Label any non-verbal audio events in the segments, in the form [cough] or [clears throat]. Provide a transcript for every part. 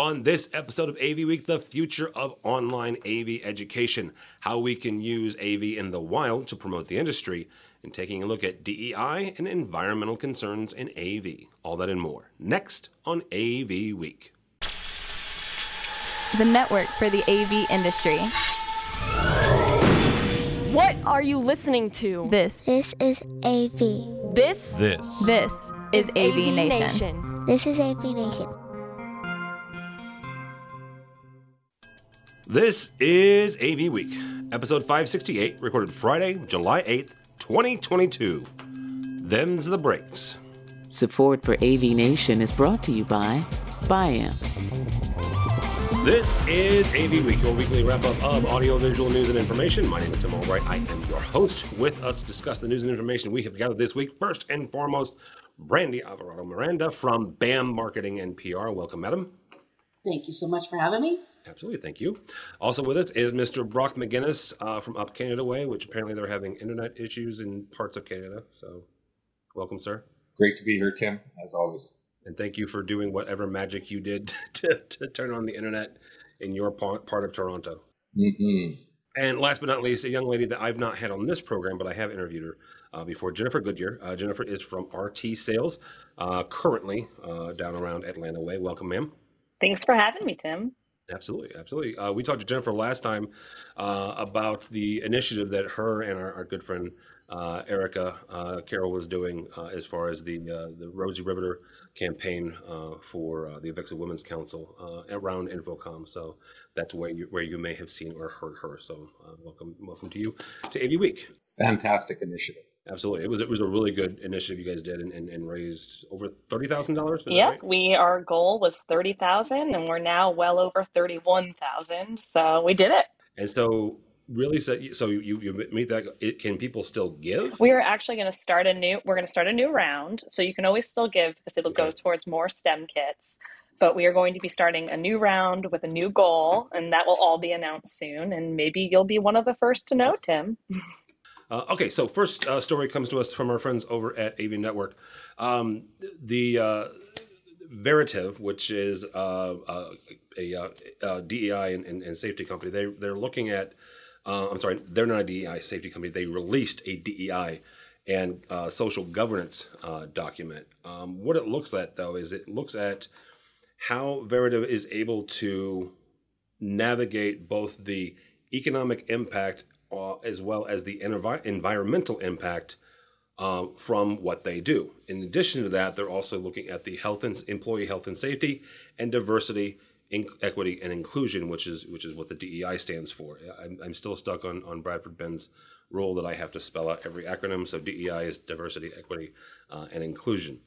on this episode of AV Week, the future of online AV education, how we can use AV in the wild to promote the industry, and taking a look at DEI and environmental concerns in AV. All that and more. Next on AV Week. The network for the AV industry. What are you listening to? This, This is AV. This This. this is AV, Nation. This is AV Nation. This is AV Week, episode 568, recorded Friday, July 8th, 2022. Them's the breaks. Support for AV Nation is brought to you by Biamp. This is AV Week, your weekly wrap up of audio, visual news, and information. My name is Tim Albright. I am your host. With us to discuss the news and information we have gathered this week, first and foremost, Brandy Alvarado Miranda from BAM Marketing and PR. Welcome, madam. Thank you so much for having me. Absolutely, thank you. Also with us is Mr. Brock McGinnis uh, from Up Canada Way, which apparently they're having internet issues in parts of Canada. So, welcome, sir. Great to be here, Tim, as always. And thank you for doing whatever magic you did [laughs] to, to turn on the internet in your part of Toronto. hmm And last but not least, a young lady that I've not had on this program, but I have interviewed her uh, before, Jennifer Goodyear. Uh, Jennifer is from RT Sales, uh, currently uh, down around Atlanta Way. Welcome, ma'am. Thanks for having me, Tim. Absolutely, absolutely. Uh, we talked to Jennifer last time uh, about the initiative that her and our, our good friend uh, Erica uh, Carroll was doing uh, as far as the uh, the Rosie Riveter campaign for the Avixa Women's Council around InfoComm. So that's where you where you may have seen or heard her. So welcome, welcome to you to AV Week. Fantastic initiative. Absolutely, it was it was a really good initiative you guys did and, and, and raised over thirty thousand dollars. Yep, we our goal was thirty thousand, and we're now well over thirty-one thousand. So we did it. And so, really, so you, so you, you meet that. It, can people still give? We are actually going to start a new. We're going to start a new round, so you can always still give because it'll go towards more STEM kits. But we are going to be starting a new round with a new goal, and that will all be announced soon. And maybe you'll be one of the first to know, Tim. [laughs] Uh, okay, so first uh, story comes to us from our friends over at AV Network. Um, the uh, Vertiv, which is uh, uh, a, uh, uh DEI and, and, and safety company, they they're looking at. I'm sorry, they're not a DEI safety company. They released a DEI and social governance document. Um, what it looks at, though, is it looks at how Vertiv is able to navigate both the economic impact uh, as well as the envi- environmental impact uh, from what they do. In addition to that, they're also looking at the health and employee health and safety and diversity, in- equity, and inclusion, which is which is what the DEI stands for. I'm, I'm still stuck on on Bradford Benn's rule that I have to spell out every acronym. So DEI is diversity, equity, uh, and inclusion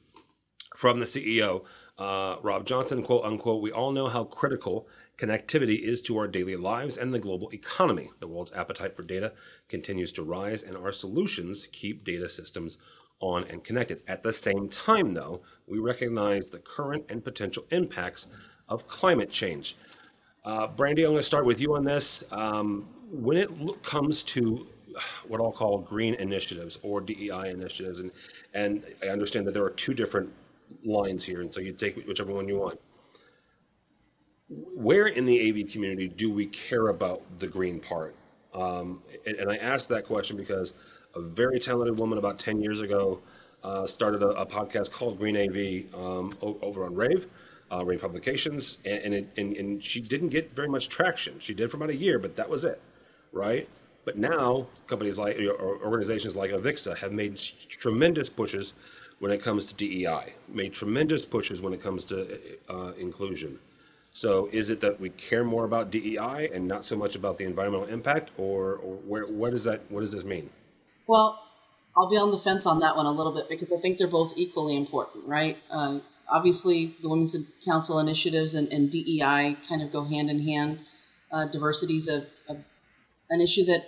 from the CEO, uh, Rob Johnson, quote unquote, we all know how critical connectivity is to our daily lives and the global economy. The world's appetite for data continues to rise, and our solutions keep data systems on and connected. At the same time, though, we recognize the current and potential impacts of climate change. Uh, Brandy, I'm going to start with you on this. Um, when it lo- comes to what I'll call green initiatives or DEI initiatives, and and I understand that there are two different lines here, and so you take whichever one you want. Where in the AV community do we care about the green part? Um, and, and I asked that question because a very talented woman about 10 years ago uh, started a, a podcast called Green AV um, over on Rave, uh, Rave Publications, and, and, it, and, and she didn't get very much traction. She did for about a year, but that was it, right? But now companies like or organizations like Avixa have made tremendous pushes when it comes to DEI, made tremendous pushes when it comes to uh, inclusion. So is it that we care more about DEI and not so much about the environmental impact, or, or where, what does that what does this mean? Well, I'll be on the fence on that one a little bit because I think they're both equally important, right? Uh, obviously, the Women's Council initiatives and, and DEI kind of go hand in hand. Uh, diversity is a, a, an issue that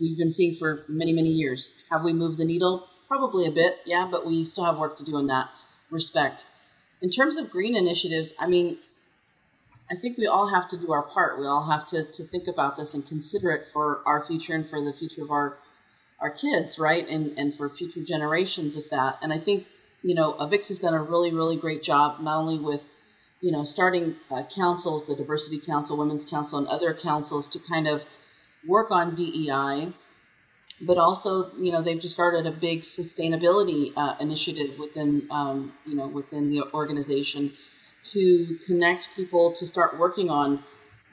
we've been seeing for many, many years. Have we moved the needle? Probably a bit, yeah, but we still have work to do in that respect. In terms of green initiatives, I mean, I think we all have to do our part. We all have to, to think about this and consider it for our future and for the future of our our kids, right? And and for future generations of that. And I think, you know, Avix has done a really, really great job, not only with you know, starting uh, councils, the Diversity Council, Women's Council, and other councils to kind of work on DEI. But also, you know, they've just started a big sustainability uh, initiative within, um, you know, within the organization to connect people to start working on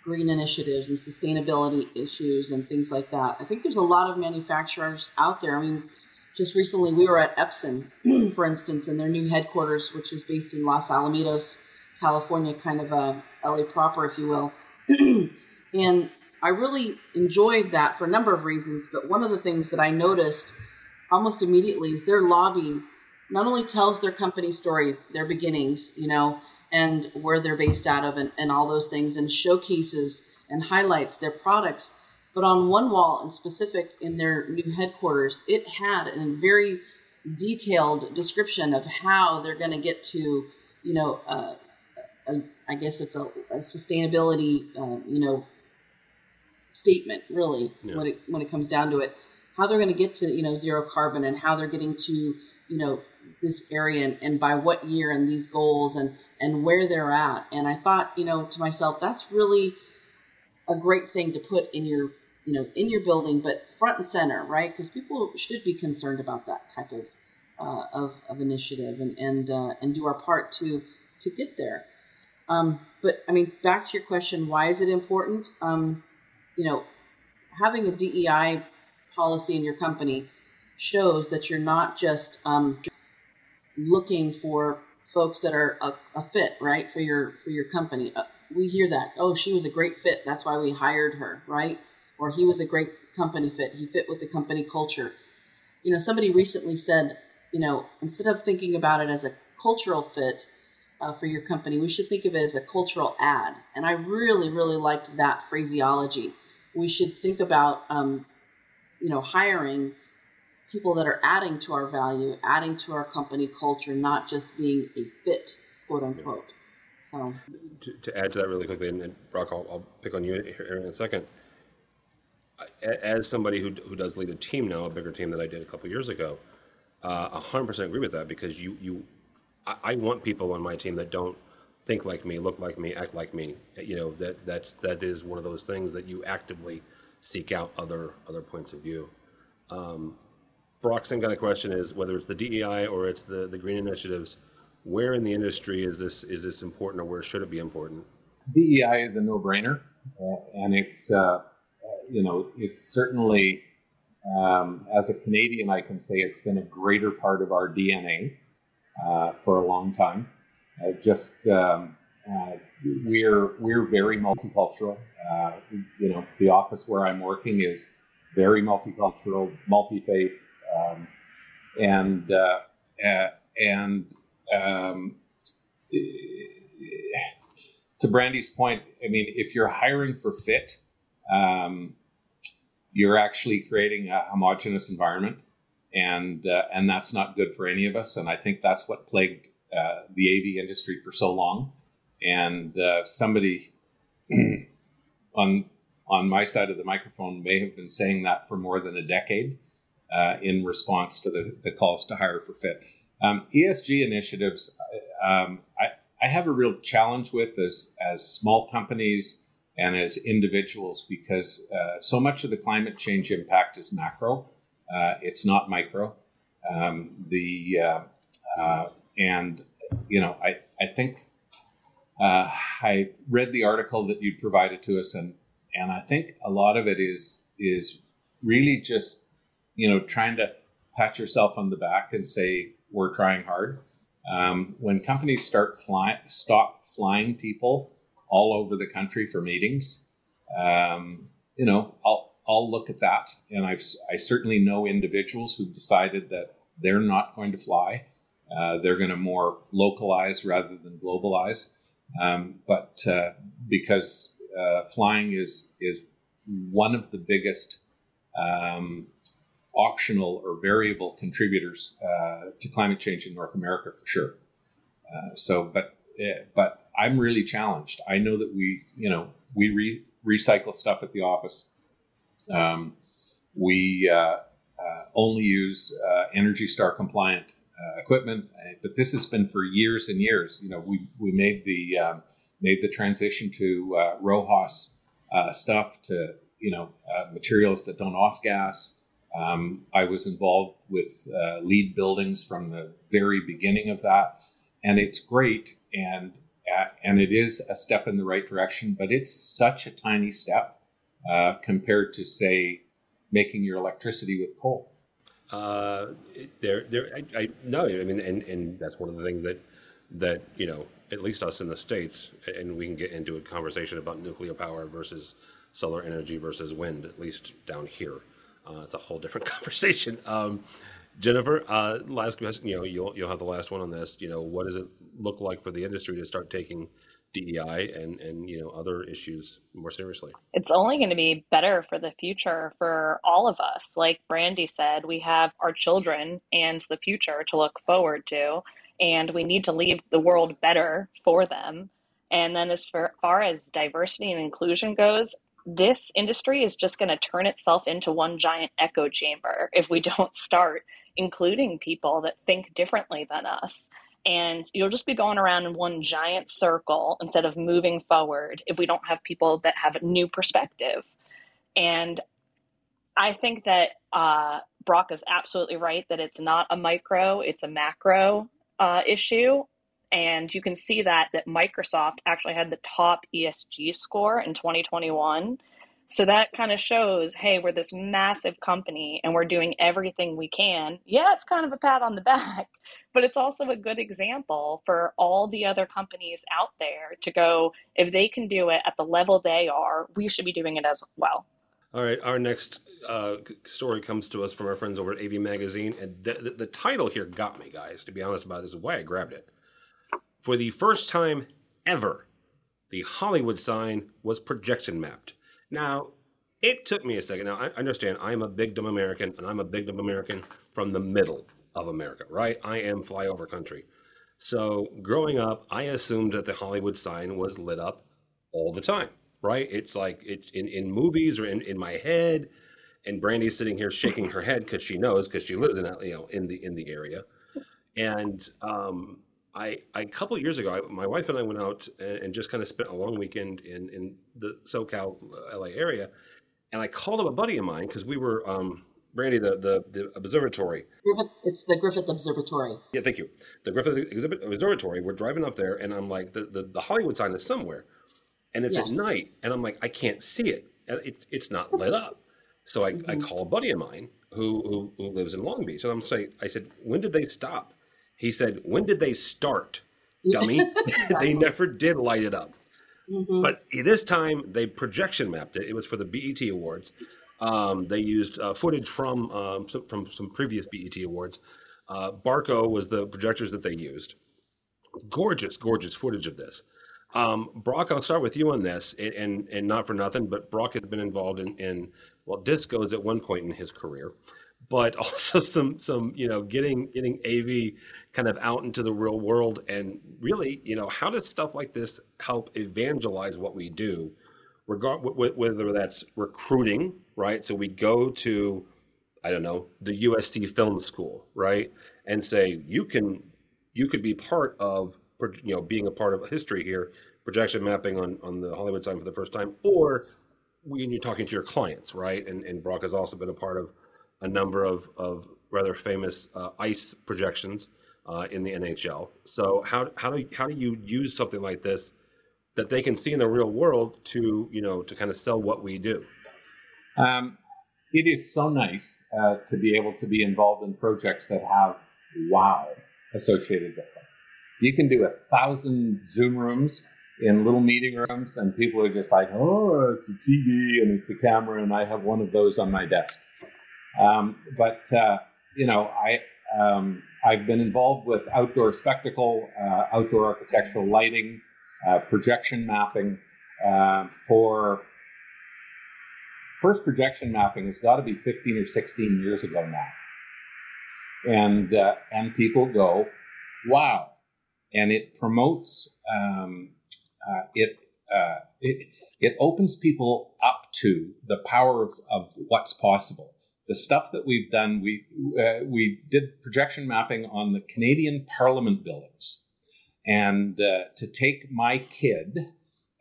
green initiatives and sustainability issues and things like that. I think there's a lot of manufacturers out there. I mean, just recently we were at Epson, [clears throat] for instance, in their new headquarters, which is based in Los Alamitos, California, kind of a LA proper, if you will. [clears throat] and I really enjoyed that for a number of reasons. But one of the things that I noticed almost immediately is their lobby not only tells their company story, their beginnings, you know, and where they're based out of and, and all those things and showcases and highlights their products. But on one wall in specific in their new headquarters, it had a very detailed description of how they're going to get to, you know, uh, a, I guess it's a, a sustainability, um, you know, statement really yeah. when it when it comes down to it. How they're going to get to you know zero carbon and how they're getting to you know this area and, and by what year and these goals and and where they're at. And I thought, you know, to myself, that's really a great thing to put in your, you know, in your building, but front and center, right? Because people should be concerned about that type of uh, of, of initiative and and uh, and do our part to to get there. Um, but I mean, back to your question, why is it important? Um, you know, having a DEI policy in your company shows that you're not just um, looking for folks that are a, a, fit right for your for your company. Uh, we hear that oh she was a great fit. That's why we hired her right? Or he was a great company fit. He fit with the company culture. You know somebody recently said you know instead of thinking about it as a cultural fit uh, for your company we should think of it as a cultural ad and i really really liked that phraseology we should think about um, you know hiring people that are adding to our value, adding to our company culture, not just being a fit, quote unquote. So, to, to add to that really quickly, and, and Brock, I'll, I'll, pick on you here in a second. As somebody who, who does lead a team now, a bigger team than I did a couple years ago, uh, 100% agree with that because you, you I, I want people on my team that don't think like me, look like me, act like me. You know that that's that is one of those things that you actively seek out other other points of view. Um, Brock's kind of question is whether it's the DEI or it's the, the green initiatives, where in the industry is this is this important or where should it be important? DEI is a no-brainer, uh, and it's uh, uh, you know it's certainly um, as a Canadian I can say it's been a greater part of our DNA uh, for a long time. Uh, just um, uh, we're we're very multicultural. you know the office where I'm working is very multicultural, multi-faith um, and uh, and um, to Brandy's point, I mean, if you're hiring for fit, um, you're actually creating a homogenous environment, and uh, and that's not good for any of us. And I think that's what plagued uh, the AV industry for so long. And uh, somebody [clears throat] on on my side of the microphone may have been saying that for more than a decade uh, in response to the, the calls to hire for fit. Um, ESG initiatives, um, I, I have a real challenge with as, as small companies and as individuals because uh, so much of the climate change impact is macro, uh, it's not micro. Um, the uh, uh, and you know I I think uh, I read the article that you provided to us and and I think a lot of it is is really just you know, trying to pat yourself on the back and say we're trying hard. Um, when companies start flying, stop flying people all over the country for meetings, um, you know, I'll I'll look at that, and I've I certainly know individuals who've decided that they're not going to fly. Uh, they're going to more localize rather than globalize. Um, but uh, because uh, flying is is one of the biggest um, optional or variable contributors uh, to climate change in North America for sure. Uh, so, but uh, but I'm really challenged. I know that we, you know, we re- recycle stuff at the office. Um, we only use uh, Energy Star compliant uh, equipment. Uh, but this has been for years and years. You know, we we made the um, made the transition to uh, RoHS uh, stuff to you know uh, materials that don't off gas. Um, I was involved with uh, LEED buildings from the very beginning of that, and it's great and and it is a step in the right direction. But it's such a tiny step compared to say making your electricity with coal. Uh, there, there. I, I no. I mean, and and that's one of the things that that you know, at least us in the states, and we can get into a conversation about nuclear power versus solar energy versus wind. At least down here, uh, it's a whole different [laughs] conversation. Um, Jennifer, uh, last question. You know, you'll you'll have the last one on this. You know, what does it look like for the industry to start taking DEI and and you know other issues more seriously. It's only going to be better for the future for all of us. Like Brandy said, we have our children and the future to look forward to, and we need to leave the world better for them. And then as far as diversity and inclusion goes, this industry is just going to turn itself into one giant echo chamber if we don't [laughs] start including people that think differently than us and you'll just be going around in one giant circle instead of moving forward if we don't have people that have a new perspective. And I think that uh, Brock is absolutely right that it's not a micro, it's a macro uh, issue. And you can see that that Microsoft actually had the top ESG score in 2021 so that kind of shows, hey, we're this massive company and we're doing everything we can. Yeah, it's kind of a pat on the [laughs] back, but it's also a good example for all the other companies out there to go, if they can do it at the level they are, we should be doing it as well. All right, our next uh, story comes to us from our friends over at AV Magazine, and the, the, the title here got me, guys. To be honest about this, is why I grabbed it. For the first time ever, the Hollywood sign was projection mapped. Now, it took me a second. Now, I understand I'm a big dumb American, and I'm a big dumb American from the middle of America, right? I am flyover country. So, growing up, I assumed that the Hollywood sign was lit up all the time, right? It's like it's in, in movies or in, in my head. And Brandy's sitting here shaking her head because she knows because she lives in that, you know, in the in the area. And um, I, I, a couple years ago, I, my wife and I went out and, and, just kind of spent a long weekend in in the SoCal uh, LA area, and I called up a buddy of mine because we were um, Brandy the, the the observatory. Griffith, it's the Griffith Observatory. Yeah, thank you. The Griffith Exhibit Observatory. We're driving up there, and I'm like, the the, the Hollywood sign is somewhere, and it's yeah. at night, and I'm like, I can't see it. and It's it's not lit up. So I, mm-hmm. I call a buddy of mine who, who who lives in Long Beach, and I'm say, I said, when did they stop? He said, When did they start? Dummy. [laughs] [laughs] they never did light it up. Mm-hmm. But this time they projection mapped it. It was for the BET Awards. Um, they used uh, footage from um, some, from some previous BET Awards. Uh, Barco was the projectors that they used. Gorgeous, gorgeous footage of this. Um, Brock, I'll start with you on this, and, and, and not for nothing, but Brock has been involved in, in well, discos at one point in his career but [laughs] also some some you know getting getting AV kind of out into the real world and really you know how does stuff like this help evangelize what we do, regard whether that's recruiting right? So we go to I don't know the USC Film School right? And say you can you could be part of you know being a part of history here projection mapping on on the Hollywood sign for the first time or when you're talking to your clients right? And and Brock has also been a part of a number of, of rather famous uh, ice projections uh, in the NHL. So how, how do how do you use something like this that they can see in the real world to you know to kind of sell what we do? Um, it is so nice uh, to be able to be involved in projects that have wow associated with them. You can do a thousand Zoom rooms in little meeting rooms, and people are just like, "Oh, it's a TV and it's a camera," and I have one of those on my desk. Um, but uh, you know, I um, I've been involved with outdoor spectacle, uh, outdoor architectural lighting, uh, projection mapping uh, for. First projection mapping has got to be 15 or 16 years ago now, and uh, and people go, wow, and it promotes um, uh, it, it it opens people up to the power of, of what's possible the stuff that we've done, we uh, we did projection mapping on the Canadian Parliament buildings, and uh, to take my kid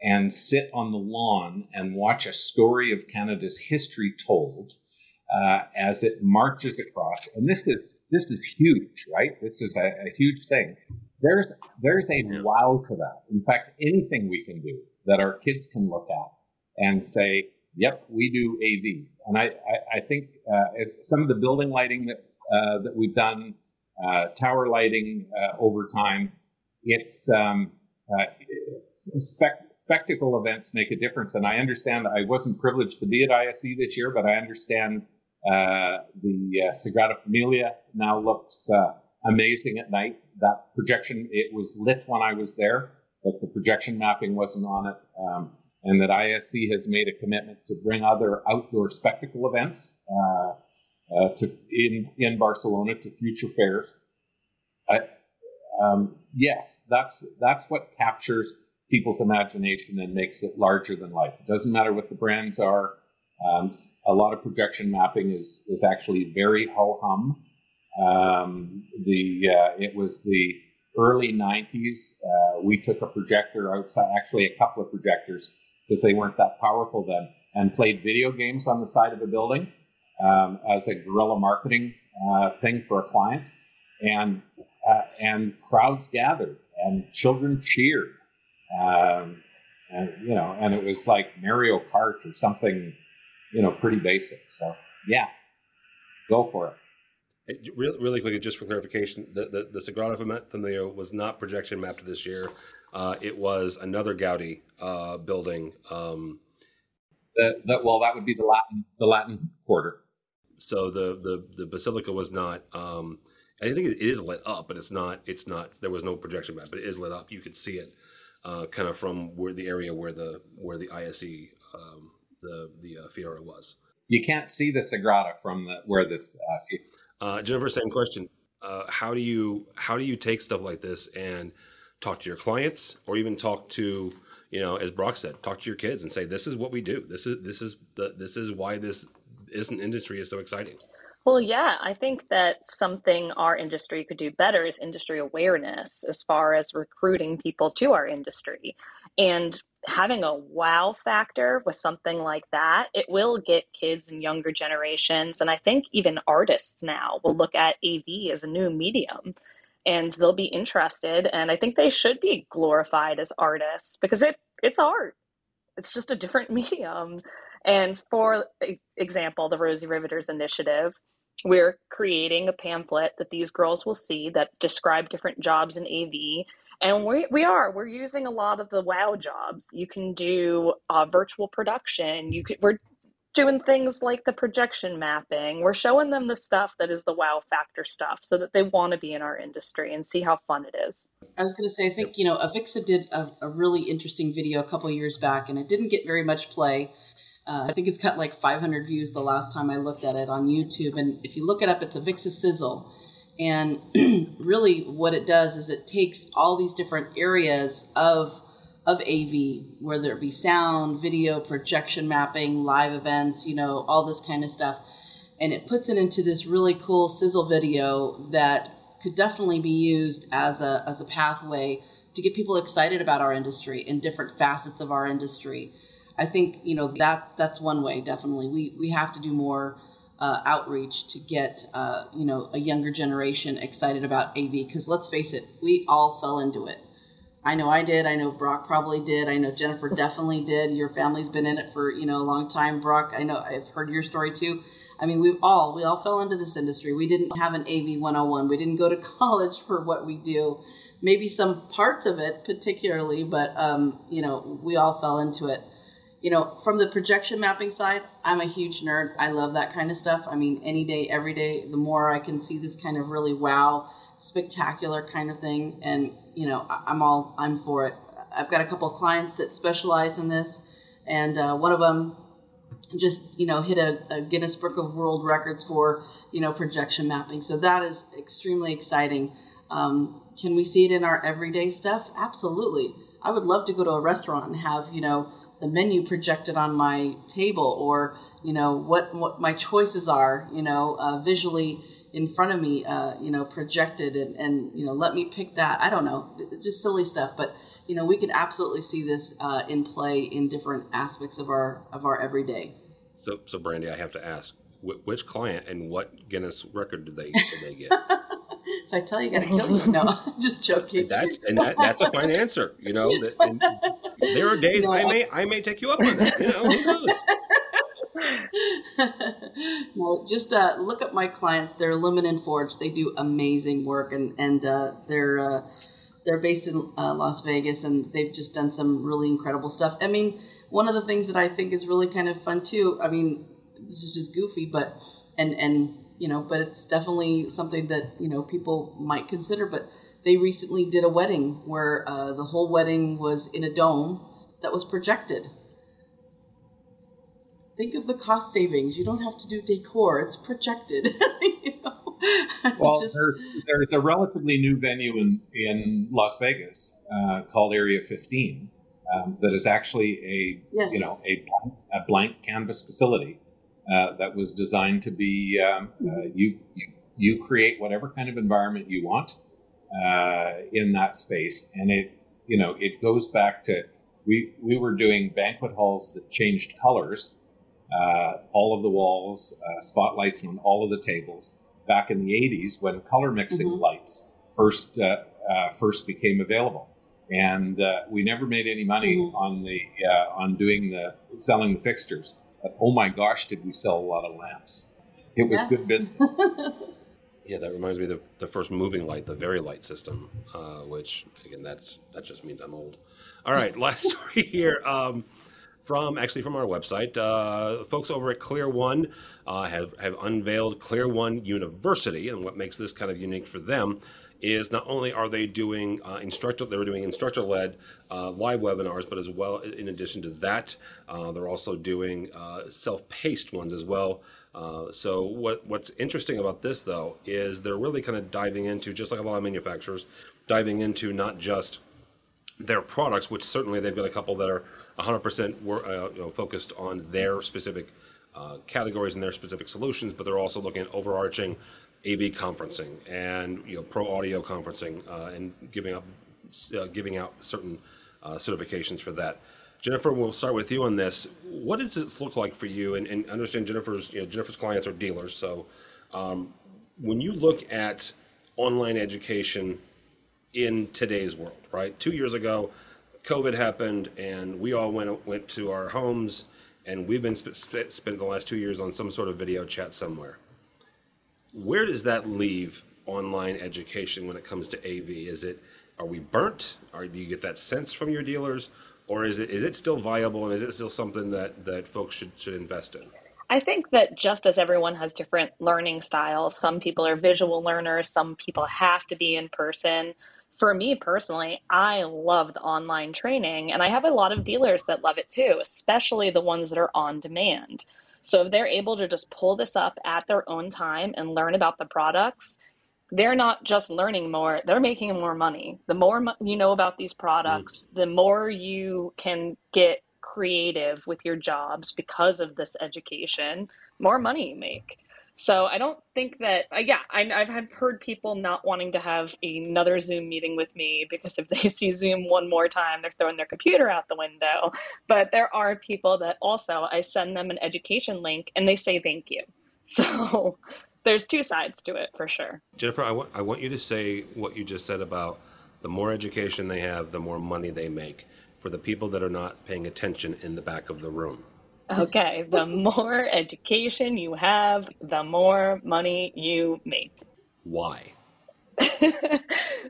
and sit on the lawn and watch a story of Canada's history told uh, as it marches across, and this is this is huge, right? This is a, a huge thing. There's there's a wow to that. In fact, anything we can do that our kids can look at and say, "Yep, we do AV." And I I, I think uh, some of the building lighting that uh, that we've done, uh, tower lighting uh, over time, it's um, uh, spec- spectacle events make a difference. And I understand I wasn't privileged to be at ISE this year, but I understand uh, the Sagrada Familia now looks amazing at night. That projection, it was lit when I was there, but the projection mapping wasn't on it. Um, and that ISE has made a commitment to bring other outdoor spectacle events uh, uh, to in in Barcelona to future fairs. I, um, yes, that's that's what captures people's imagination and makes it larger than life. It doesn't matter what the brands are. Um, a lot of projection mapping is is actually very ho hum. Um, the uh, it was the early '90s. Uh, we took a projector outside, actually a couple of projectors, because they weren't that powerful then, and played video games on the side of a building um, as a guerrilla marketing uh, thing for a client, and uh, and crowds gathered and children cheered, um, and you know, and it was like Mario Kart or something you know, pretty basic. So yeah, go for it. Really, really quickly, just for clarification, the, the, the Sagrada Familia was not projection mapped this year. Uh, it was another Gaudi uh, building. Um, the, well, that would be the Latin the Latin Quarter. So the the the basilica was not. Um, I think it is lit up, but it's not. It's not. There was no projection map, but it is lit up. You could see it, uh, kind of from where the area where the where the ISE um, the the uh, Fira was. You can't see the Sagrada from the where the. Uh, uh, Jennifer, same question. Uh, how do you how do you take stuff like this and talk to your clients, or even talk to you know, as Brock said, talk to your kids and say, "This is what we do. This is this is the this is why this isn't industry is so exciting." Well, yeah, I think that something our industry could do better is industry awareness as far as recruiting people to our industry. And having a wow factor with something like that, it will get kids and younger generations. And I think even artists now will look at AV as a new medium and they'll be interested. And I think they should be glorified as artists because it, it's art, it's just a different [laughs] medium. And for example, the Rosie Riveters Initiative, we're creating a pamphlet that these girls will see that describe different jobs in AV. And we, we are, we're using a lot of the wow jobs. You can do uh, virtual production. You could, we're doing things like the projection mapping. We're showing them the stuff that is the wow factor stuff so that they want to be in our industry and see how fun it is. I was going to say, I think, you know, Avixa did a, a really interesting video a couple years back and it didn't get very much play uh, I think it's got like 500 views the last time I looked at it on YouTube. And if you look it up, it's Avixa Sizzle. And [clears throat] really, what it does is it takes all these different areas of of AV, whether it be sound, video, projection mapping, live events, you know, all this kind of stuff, and it puts it into this really cool sizzle video that could definitely be used as a as a pathway to get people excited about our industry and different facets of our industry. I think you know that that's one way. Definitely, we we have to do more uh, outreach to get uh, you know a younger generation excited about AV. Because let's face it, we all fell into it. I know I did. I know Brock probably did. I know Jennifer definitely did. Your family's been in it for you know a long time. Brock, I know I've heard your story too. I mean, we all we all fell into this industry. We didn't have an AV 101. We didn't go to [laughs] college for what we do. Maybe some parts of it, particularly, but um, you know, we all fell into it you know, from the projection mapping side, I'm a huge nerd. I love that kind of stuff. I mean, any day, every day, the more I can see this kind of really wow, spectacular kind of thing, and you know, I'm all I'm for it. I've got a couple clients that specialize in this, and uh, one of them just you know hit a, a, Guinness Book of World Records for you know projection mapping. So that is extremely exciting. Um, can we see it in our everyday stuff? Absolutely. I would love to go to a restaurant and have you know the menu projected on my table, or you know what what my choices are, you know, uh, visually in front of me, uh, you know, projected, and and you know, let me pick that. I don't know, it's just silly stuff, but you know, we can absolutely see this uh, in play in different aspects of our of our everyday. So, so Brandy, I have to ask, wh- which client and what Guinness record did they did they get? [laughs] if I tell you, gotta kill you. No, [laughs] I'm just joking. And that's and that, that's a fine answer. You know, that, there are days [laughs] No. I may I may take you up on that. You know, who knows? [laughs] well, just uh, look at my clients. They're Lumen Forge. They do amazing work, and and uh, they're uh, they're based in uh, Las Vegas, and they've just done some really incredible stuff. I mean, one of the things that I think is really kind of fun too. I mean, this is just goofy, but and and you know, but it's definitely something that you know people might consider. But they recently did a wedding where uh, the whole wedding was in a dome that was projected think of the cost savings. You don't have to do decor; it's projected. [laughs] you know? [laughs] Well, Just- there, there's a relatively new venue in, in Las Vegas uh, called Area 15 um, that is actually a Yes. you know a, a blank canvas facility uh, that was designed to be um, uh, you, you you create whatever kind of environment you want uh, in that space, and it you know it goes back to we we were doing banquet halls that changed colors, uh, all of the walls, uh, spotlights on all of the tables back in the 80s when color mixing Mhm. lights first uh, uh, first became available, and uh, we never made any money Mhm. on the uh, on doing the selling the fixtures. But oh my gosh, did we sell a lot of lamps? It was Yeah. good business. [laughs] Yeah, that reminds me of the, the first moving light, the Vari-Lite system, uh, which again, that's that just means I'm old. All right, [laughs] last story here um, from actually from our website. Uh, folks over at ClearOne uh, have have unveiled ClearOne University, and what makes this kind of unique for them is not only are they doing uh, instructor, they were doing instructor led uh, live webinars, but as well, in addition to that, uh, they're also doing uh, self paced ones as well. Uh, so what what's interesting about this though is they're really kind of diving into just like a lot of manufacturers, diving into not just their products, which certainly they've got a couple that are 100% were uh, you know, focused on their specific uh, categories and their specific solutions, but they're also looking at overarching AV conferencing and you know pro audio conferencing uh, and giving up uh, giving out certain uh, certifications for that. Jennifer, we'll start with you on this. What does this look like for you? And, and understand Jennifer's you know, Jennifer's clients are dealers, so um, when you look at online education in today's world, right? Two years ago, COVID happened, and we all went went to our homes, and we've been sp- sp- spent the last two years on some sort of video chat somewhere. Where does that leave online education when it comes to AV? Is it are we burnt? Or do you get that sense from your dealers, or is it is it still viable and is it still something that that folks should should invest in? I think that just as everyone has different learning styles, some people are visual learners, some people have to be in person. For me personally, I love the online training, and I have a lot of dealers that love it too, especially the ones that are on demand. So if they're able to just pull this up at their own time and learn about the products, they're not just learning more, they're making more money. The more mo- you know about these products, mm. the more you can get creative with your jobs because of this education, more money you make. So I don't think that, uh, yeah, I, I've had heard people not wanting to have another Zoom meeting with me because if [laughs] they see Zoom one more time, they're throwing their computer out the window. But there are people that also, I send them an education link and they say thank you. [laughs] So there's two sides to it for sure. Jennifer, I want I want you to say what you just said about the more education they have, the more money they make. For the people that are not paying attention in the back of the room. Okay, the more education you have, the more money you make. Why? [laughs]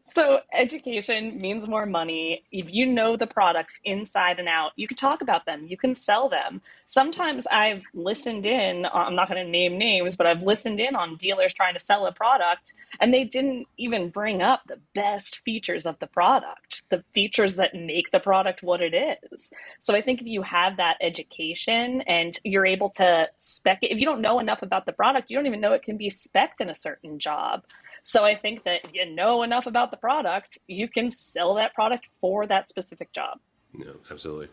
so education means more money. If you know the products inside and out, you can talk about them, you can sell them. Sometimes I've listened in, I'm not going to name names, but I've listened in on dealers trying to sell a product and they didn't even bring up the best features of the product, the features that make the product what it is. So I think if you have that education and you're able to spec it, if you don't know enough about the product, you don't even know it can be spec'd in a certain job. So I think that if you know enough about the product, you can sell that product for that specific job. Yeah, absolutely.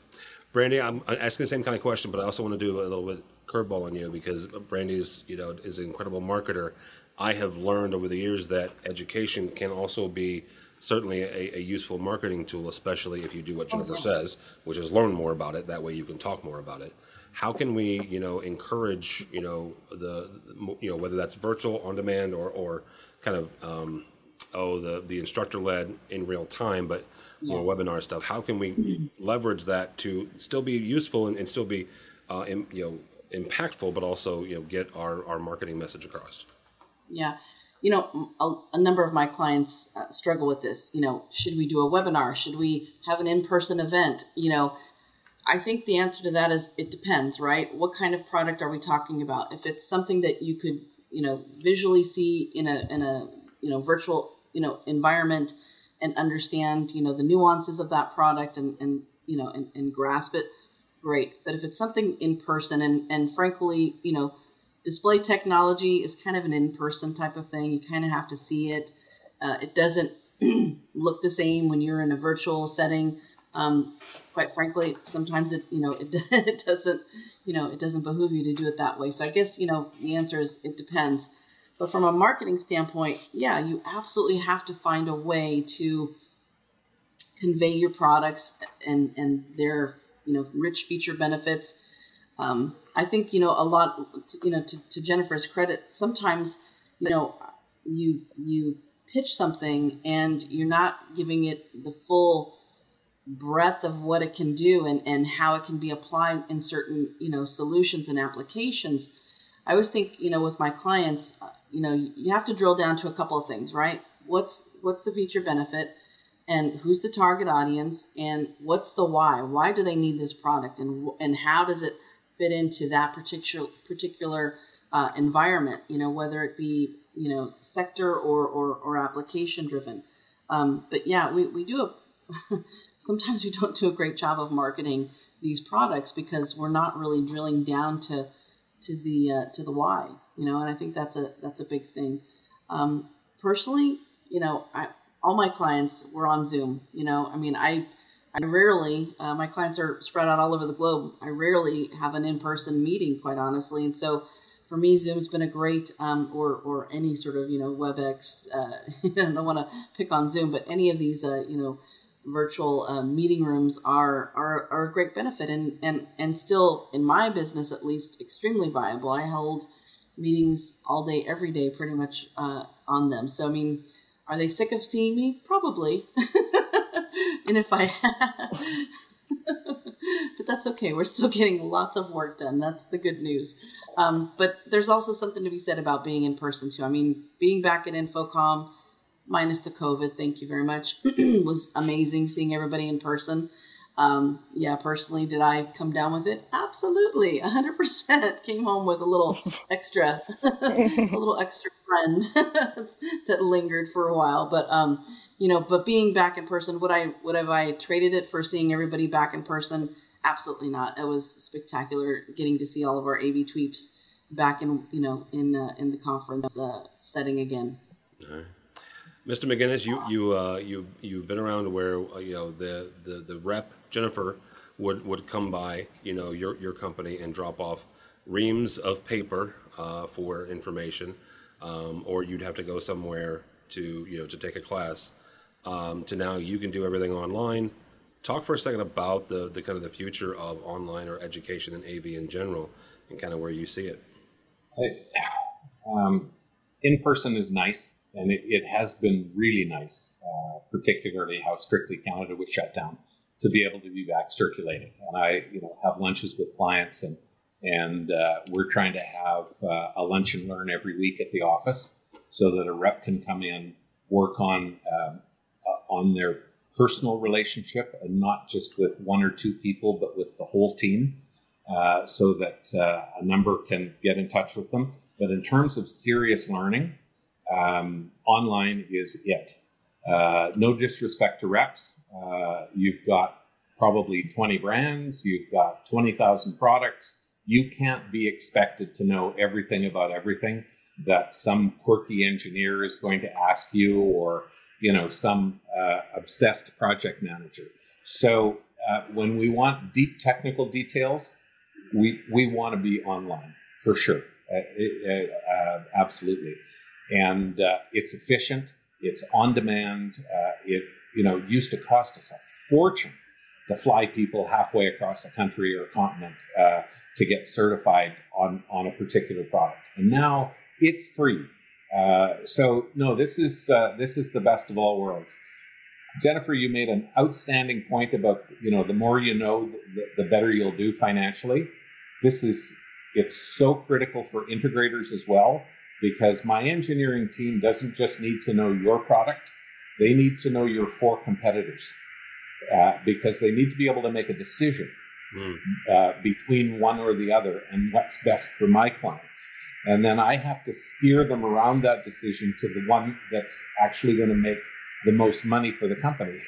Brandy, I'm asking the same kind of question, but I also want to do a little bit curveball on you because Brandy's, you know, is an incredible marketer. I have learned over the years that education can also be certainly a, a useful marketing tool, especially if you do what Jennifer says, which is learn more about it. That way you can talk more about it. How can we, you know, encourage, you know, the, you know, whether that's virtual, on demand, or, or kind of, um, oh, the the instructor led in real time, but yeah. more webinar stuff. How can we [clears throat] leverage that to still be useful and, and still be, uh, in, you know, impactful, but also you know get our our marketing message across? Yeah, you know, a, a number of my clients uh, struggle with this. You know, should we do a webinar? Should we have an in person event? You know. I think the answer to that is it depends, right? What kind of product are we talking about? If it's something that you could, you know, visually see in a in a you know virtual you know environment and understand you know the nuances of that product and and you know and, and grasp it great but if it's something in person and and frankly you know display technology is kind of an in-person type of thing. You kind of have to see it. Uh, it doesn't [clears throat] look the same when you're in a virtual setting. Um, quite frankly sometimes it you know it, [laughs] it doesn't you know it doesn't behoove you to do it that way. So i guess you know the answer is it depends. But from a marketing standpoint, yeah, you absolutely have to find a way to convey your products and and their you know rich feature benefits. Um, I think you know a lot. You know, to, to Jennifer's credit, sometimes you know you you pitch something and you're not giving it the full breadth of what it can do and, and how it can be applied in certain you know solutions and applications i always think you know with my clients uh, you know you have to drill down to a couple of things right what's what's the feature benefit and who's the target audience and what's the why why do they need this product and and how does it fit into that particular particular uh, environment you know whether it be you know sector or or, or application driven. Um, but yeah we, we do a [laughs] sometimes we don't do a great job of marketing these products because we're not really drilling down to to the uh, to the why you know and i think that's a that's a big thing. Um, personally you know I, all my clients were on zoom you know i mean i i rarely uh, my clients are spread out all over the globe i rarely have an in-person meeting quite honestly and so for me zoom's been a great um, or or any sort of you know webex uh, [laughs] i don't want to pick on zoom but any of these uh, you know virtual uh, meeting rooms are, are are a great benefit and and and still in my business at least extremely viable i hold meetings all day, every day, pretty much uh, on them. So, I mean, are they sick of seeing me? Probably. [laughs] [laughs] and if I, [laughs] but that's okay. We're still getting lots of work done. That's the good news. Um, but there's also something to be said about being in person too. I mean, being back at InfoComm, minus the COVID, thank you very much, [clears throat] was amazing seeing everybody in person. Um, yeah, personally, did I come down with it? Absolutely, a 100%. [laughs] Came home with a little [laughs] extra, [laughs] a little extra friend that lingered for a while. But, um, you know, but being back in person, would I, would have I traded it for seeing everybody back in person? Absolutely not. It was spectacular getting to see all of our AV tweeps back in, you know, in, uh, in the conference uh, setting again. All right. Mr. McGinnis, you you uh, you you've been around where uh, you know the, the the rep Jennifer would would come by you know your your company and drop off reams of paper uh, for information, um, or you'd have to go somewhere to you know to take a class. Um, to now you can do everything online. Talk for a second about the the kind of the future of online or education and AV in general, and kind of where you see it. Um, in person is nice and it, it has been really nice, uh, particularly how strictly Canada was shut down, to be able to be back circulating. And I, you know, have lunches with clients, and and uh, we're trying to have uh, a lunch and learn every week at the office, so that a rep can come in, work on um, uh, on their personal relationship, and not just with one or two people, but with the whole team, uh, so that uh, a number can get in touch with them. But in terms of serious learning, um, online is it. Uh, no disrespect to reps. Uh, you've got probably 20 brands, you've got 20,000 products. You can't be expected to know everything about everything. that some quirky engineer is going to ask you, or you know, some uh, obsessed project manager. So uh, when we want deep technical details, we we want to be online for sure, uh, uh, absolutely, and uh, it's efficient. It's on demand. it you know used to cost us a fortune to fly people halfway across a country or a continent to get certified on on a particular product, and now it's free. Uh, so no, this is uh, this is the best of all worlds. Jennifer, you made an outstanding point about you know the more you know, the, the better you'll do financially. This is it's so critical for integrators as well because my engineering team doesn't just need to know your product; they need to know your four competitors uh, because they need to be able to make a decision mm. uh, between one or the other and what's best for my clients. And then I have to steer them around that decision to the one that's actually going to make the most money for the company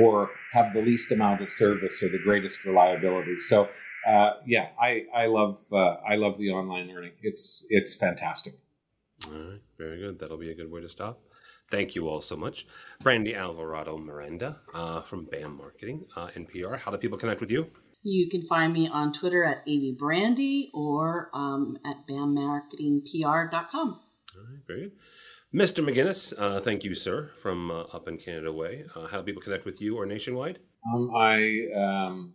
or have the least amount of service or the greatest reliability. So, uh, yeah, I, I love uh, I love the online learning. It's it's fantastic. All right, very good. That'll be a good way to stop. Thank you all so much, Brandy Alvarado Miranda uh, from BAM Marketing uh, and How do people connect with you? You can find me on Twitter at avbrandy or um, at bammarketingpr.com. All right, very good. Mr. McGinnis, uh, thank you, sir, from uh, up in Canada Way. Uh, how do people connect with you or nationwide? Um, I, um,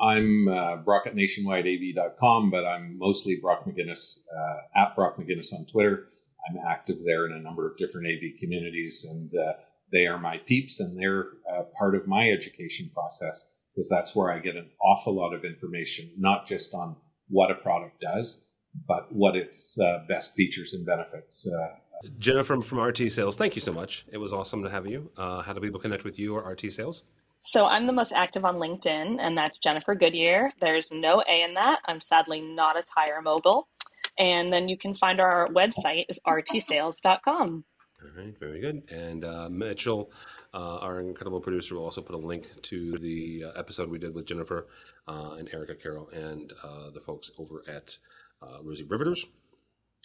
I'm uh, Brock at nationwideav.com, but I'm mostly Brock McGinnis uh, at Brock McGinnis on Twitter. I'm active there in a number of different AV communities, and uh, they are my peeps, and they're part of my education process because that's where I get an awful lot of information, not just on what a product does, but what its uh, best features and benefits. Uh, Jennifer from RT Sales, thank you so much. It was awesome to have you. Uh, how do people connect with you or RT Sales? So I'm the most active on LinkedIn, and that's Jennifer Goodyear. There's no A in that. I'm sadly not a tire mogul. And then you can find our website is rtsales.com. All right, very good. And uh, Mitchell, uh, our incredible producer, will also put a link to the uh, episode we did with Jennifer uh, and Erica Carroll and uh, the folks over at uh, Rosie Riveters.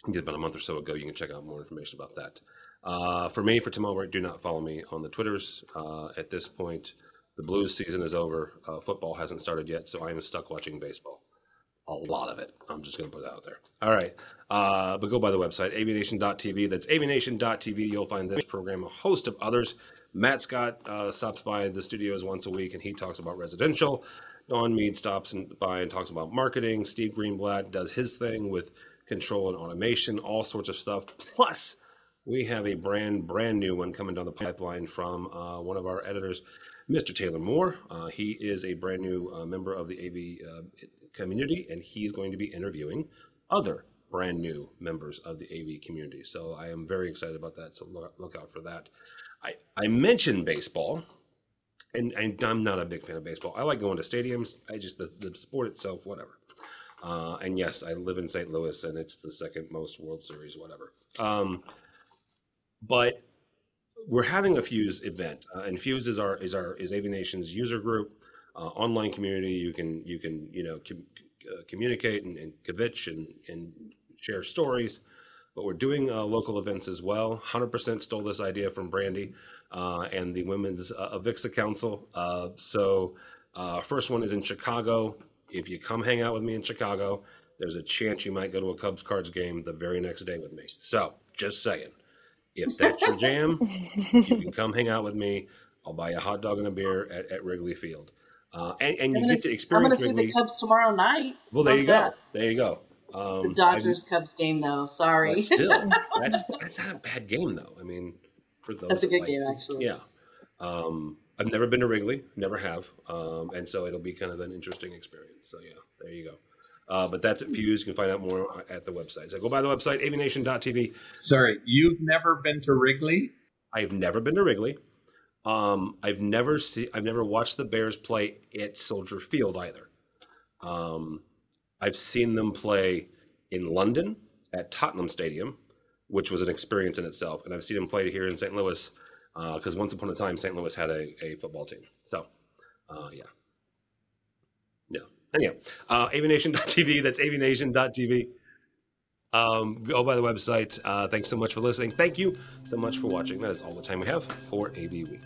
He did about a month or so ago. You can check out more information about that. for me, for tomorrow, do not follow me on the Twitters. at this point, the Blues season is over. football hasn't started yet, so I am stuck watching baseball a lot of it. I'm just going to put that out there. All right. Uh, but go by the website, avnation.tv. That's avnation.tv. You'll find this program, a host of others. Matt Scott uh, stops by the studios once a week and he talks about residential. Don Mead stops by and talks about marketing. Steve Greenblatt does his thing with control and automation, all sorts of stuff. Plus, we have a brand, brand new one coming down the pipeline from uh, one of our editors, Mr. Taylor Moore. Uh, he is a brand new uh, member of the AV uh, community, and he's going to be interviewing other brand new members of the AV community. So I am very excited about that. So look, look out for that. I, I mentioned baseball, and, and, I'm not a big fan of baseball. I like going to stadiums. I just, the, the sport itself, whatever. Uh, and yes, I live in St. Louis, and it's the second most World Series, whatever. Um, but we're having a Fuse event, uh, and Fuse is our is our is AV Nation's user group uh, online community. You can you can you know com- uh, communicate and, and kvetch and, and share stories. But we're doing uh, local events as well. 100% stole this idea from Brandy uh, and the Women's Avixa Council. Uh, so, first one is in Chicago. If you come hang out with me in Chicago, there's a chance you might go to a Cubs Cards game the very next day with me. So, just saying, if that's your jam, you can [laughs] come hang out with me. I'll buy you a hot dog and a beer at, at Wrigley Field. Uh, and, and you get to experience. I'm going to see the Cubs tomorrow night. Well, there How's you go. That? There you go. Um, the Dodgers Cubs game, though. Sorry. still, [laughs] that's that's not a bad game, though. I mean, for those that's a good like, game, actually. Yeah. Um, I've never been to Wrigley, never have, um, and so it'll be kind of an interesting experience. So yeah, there you go. Uh, but that's at Fuse. You can find out more at the website. So go by the website, avnation.tv. Sorry, you've never been to Wrigley? I've never been to Wrigley. Um, I've never seen, I've never watched the Bears play at Soldier Field either. Um, I've seen them play in London at Tottenham Stadium, which was an experience in itself, and I've seen them play here in St. Louis because uh, once upon a time St. Louis had a, a football team. So, uh, yeah. Anyhow, uh, avnation.tv. That's avnation.tv. Um, go by the website. Uh, thanks so much for listening. Thank you so much for watching. That is all the time we have for AV Week.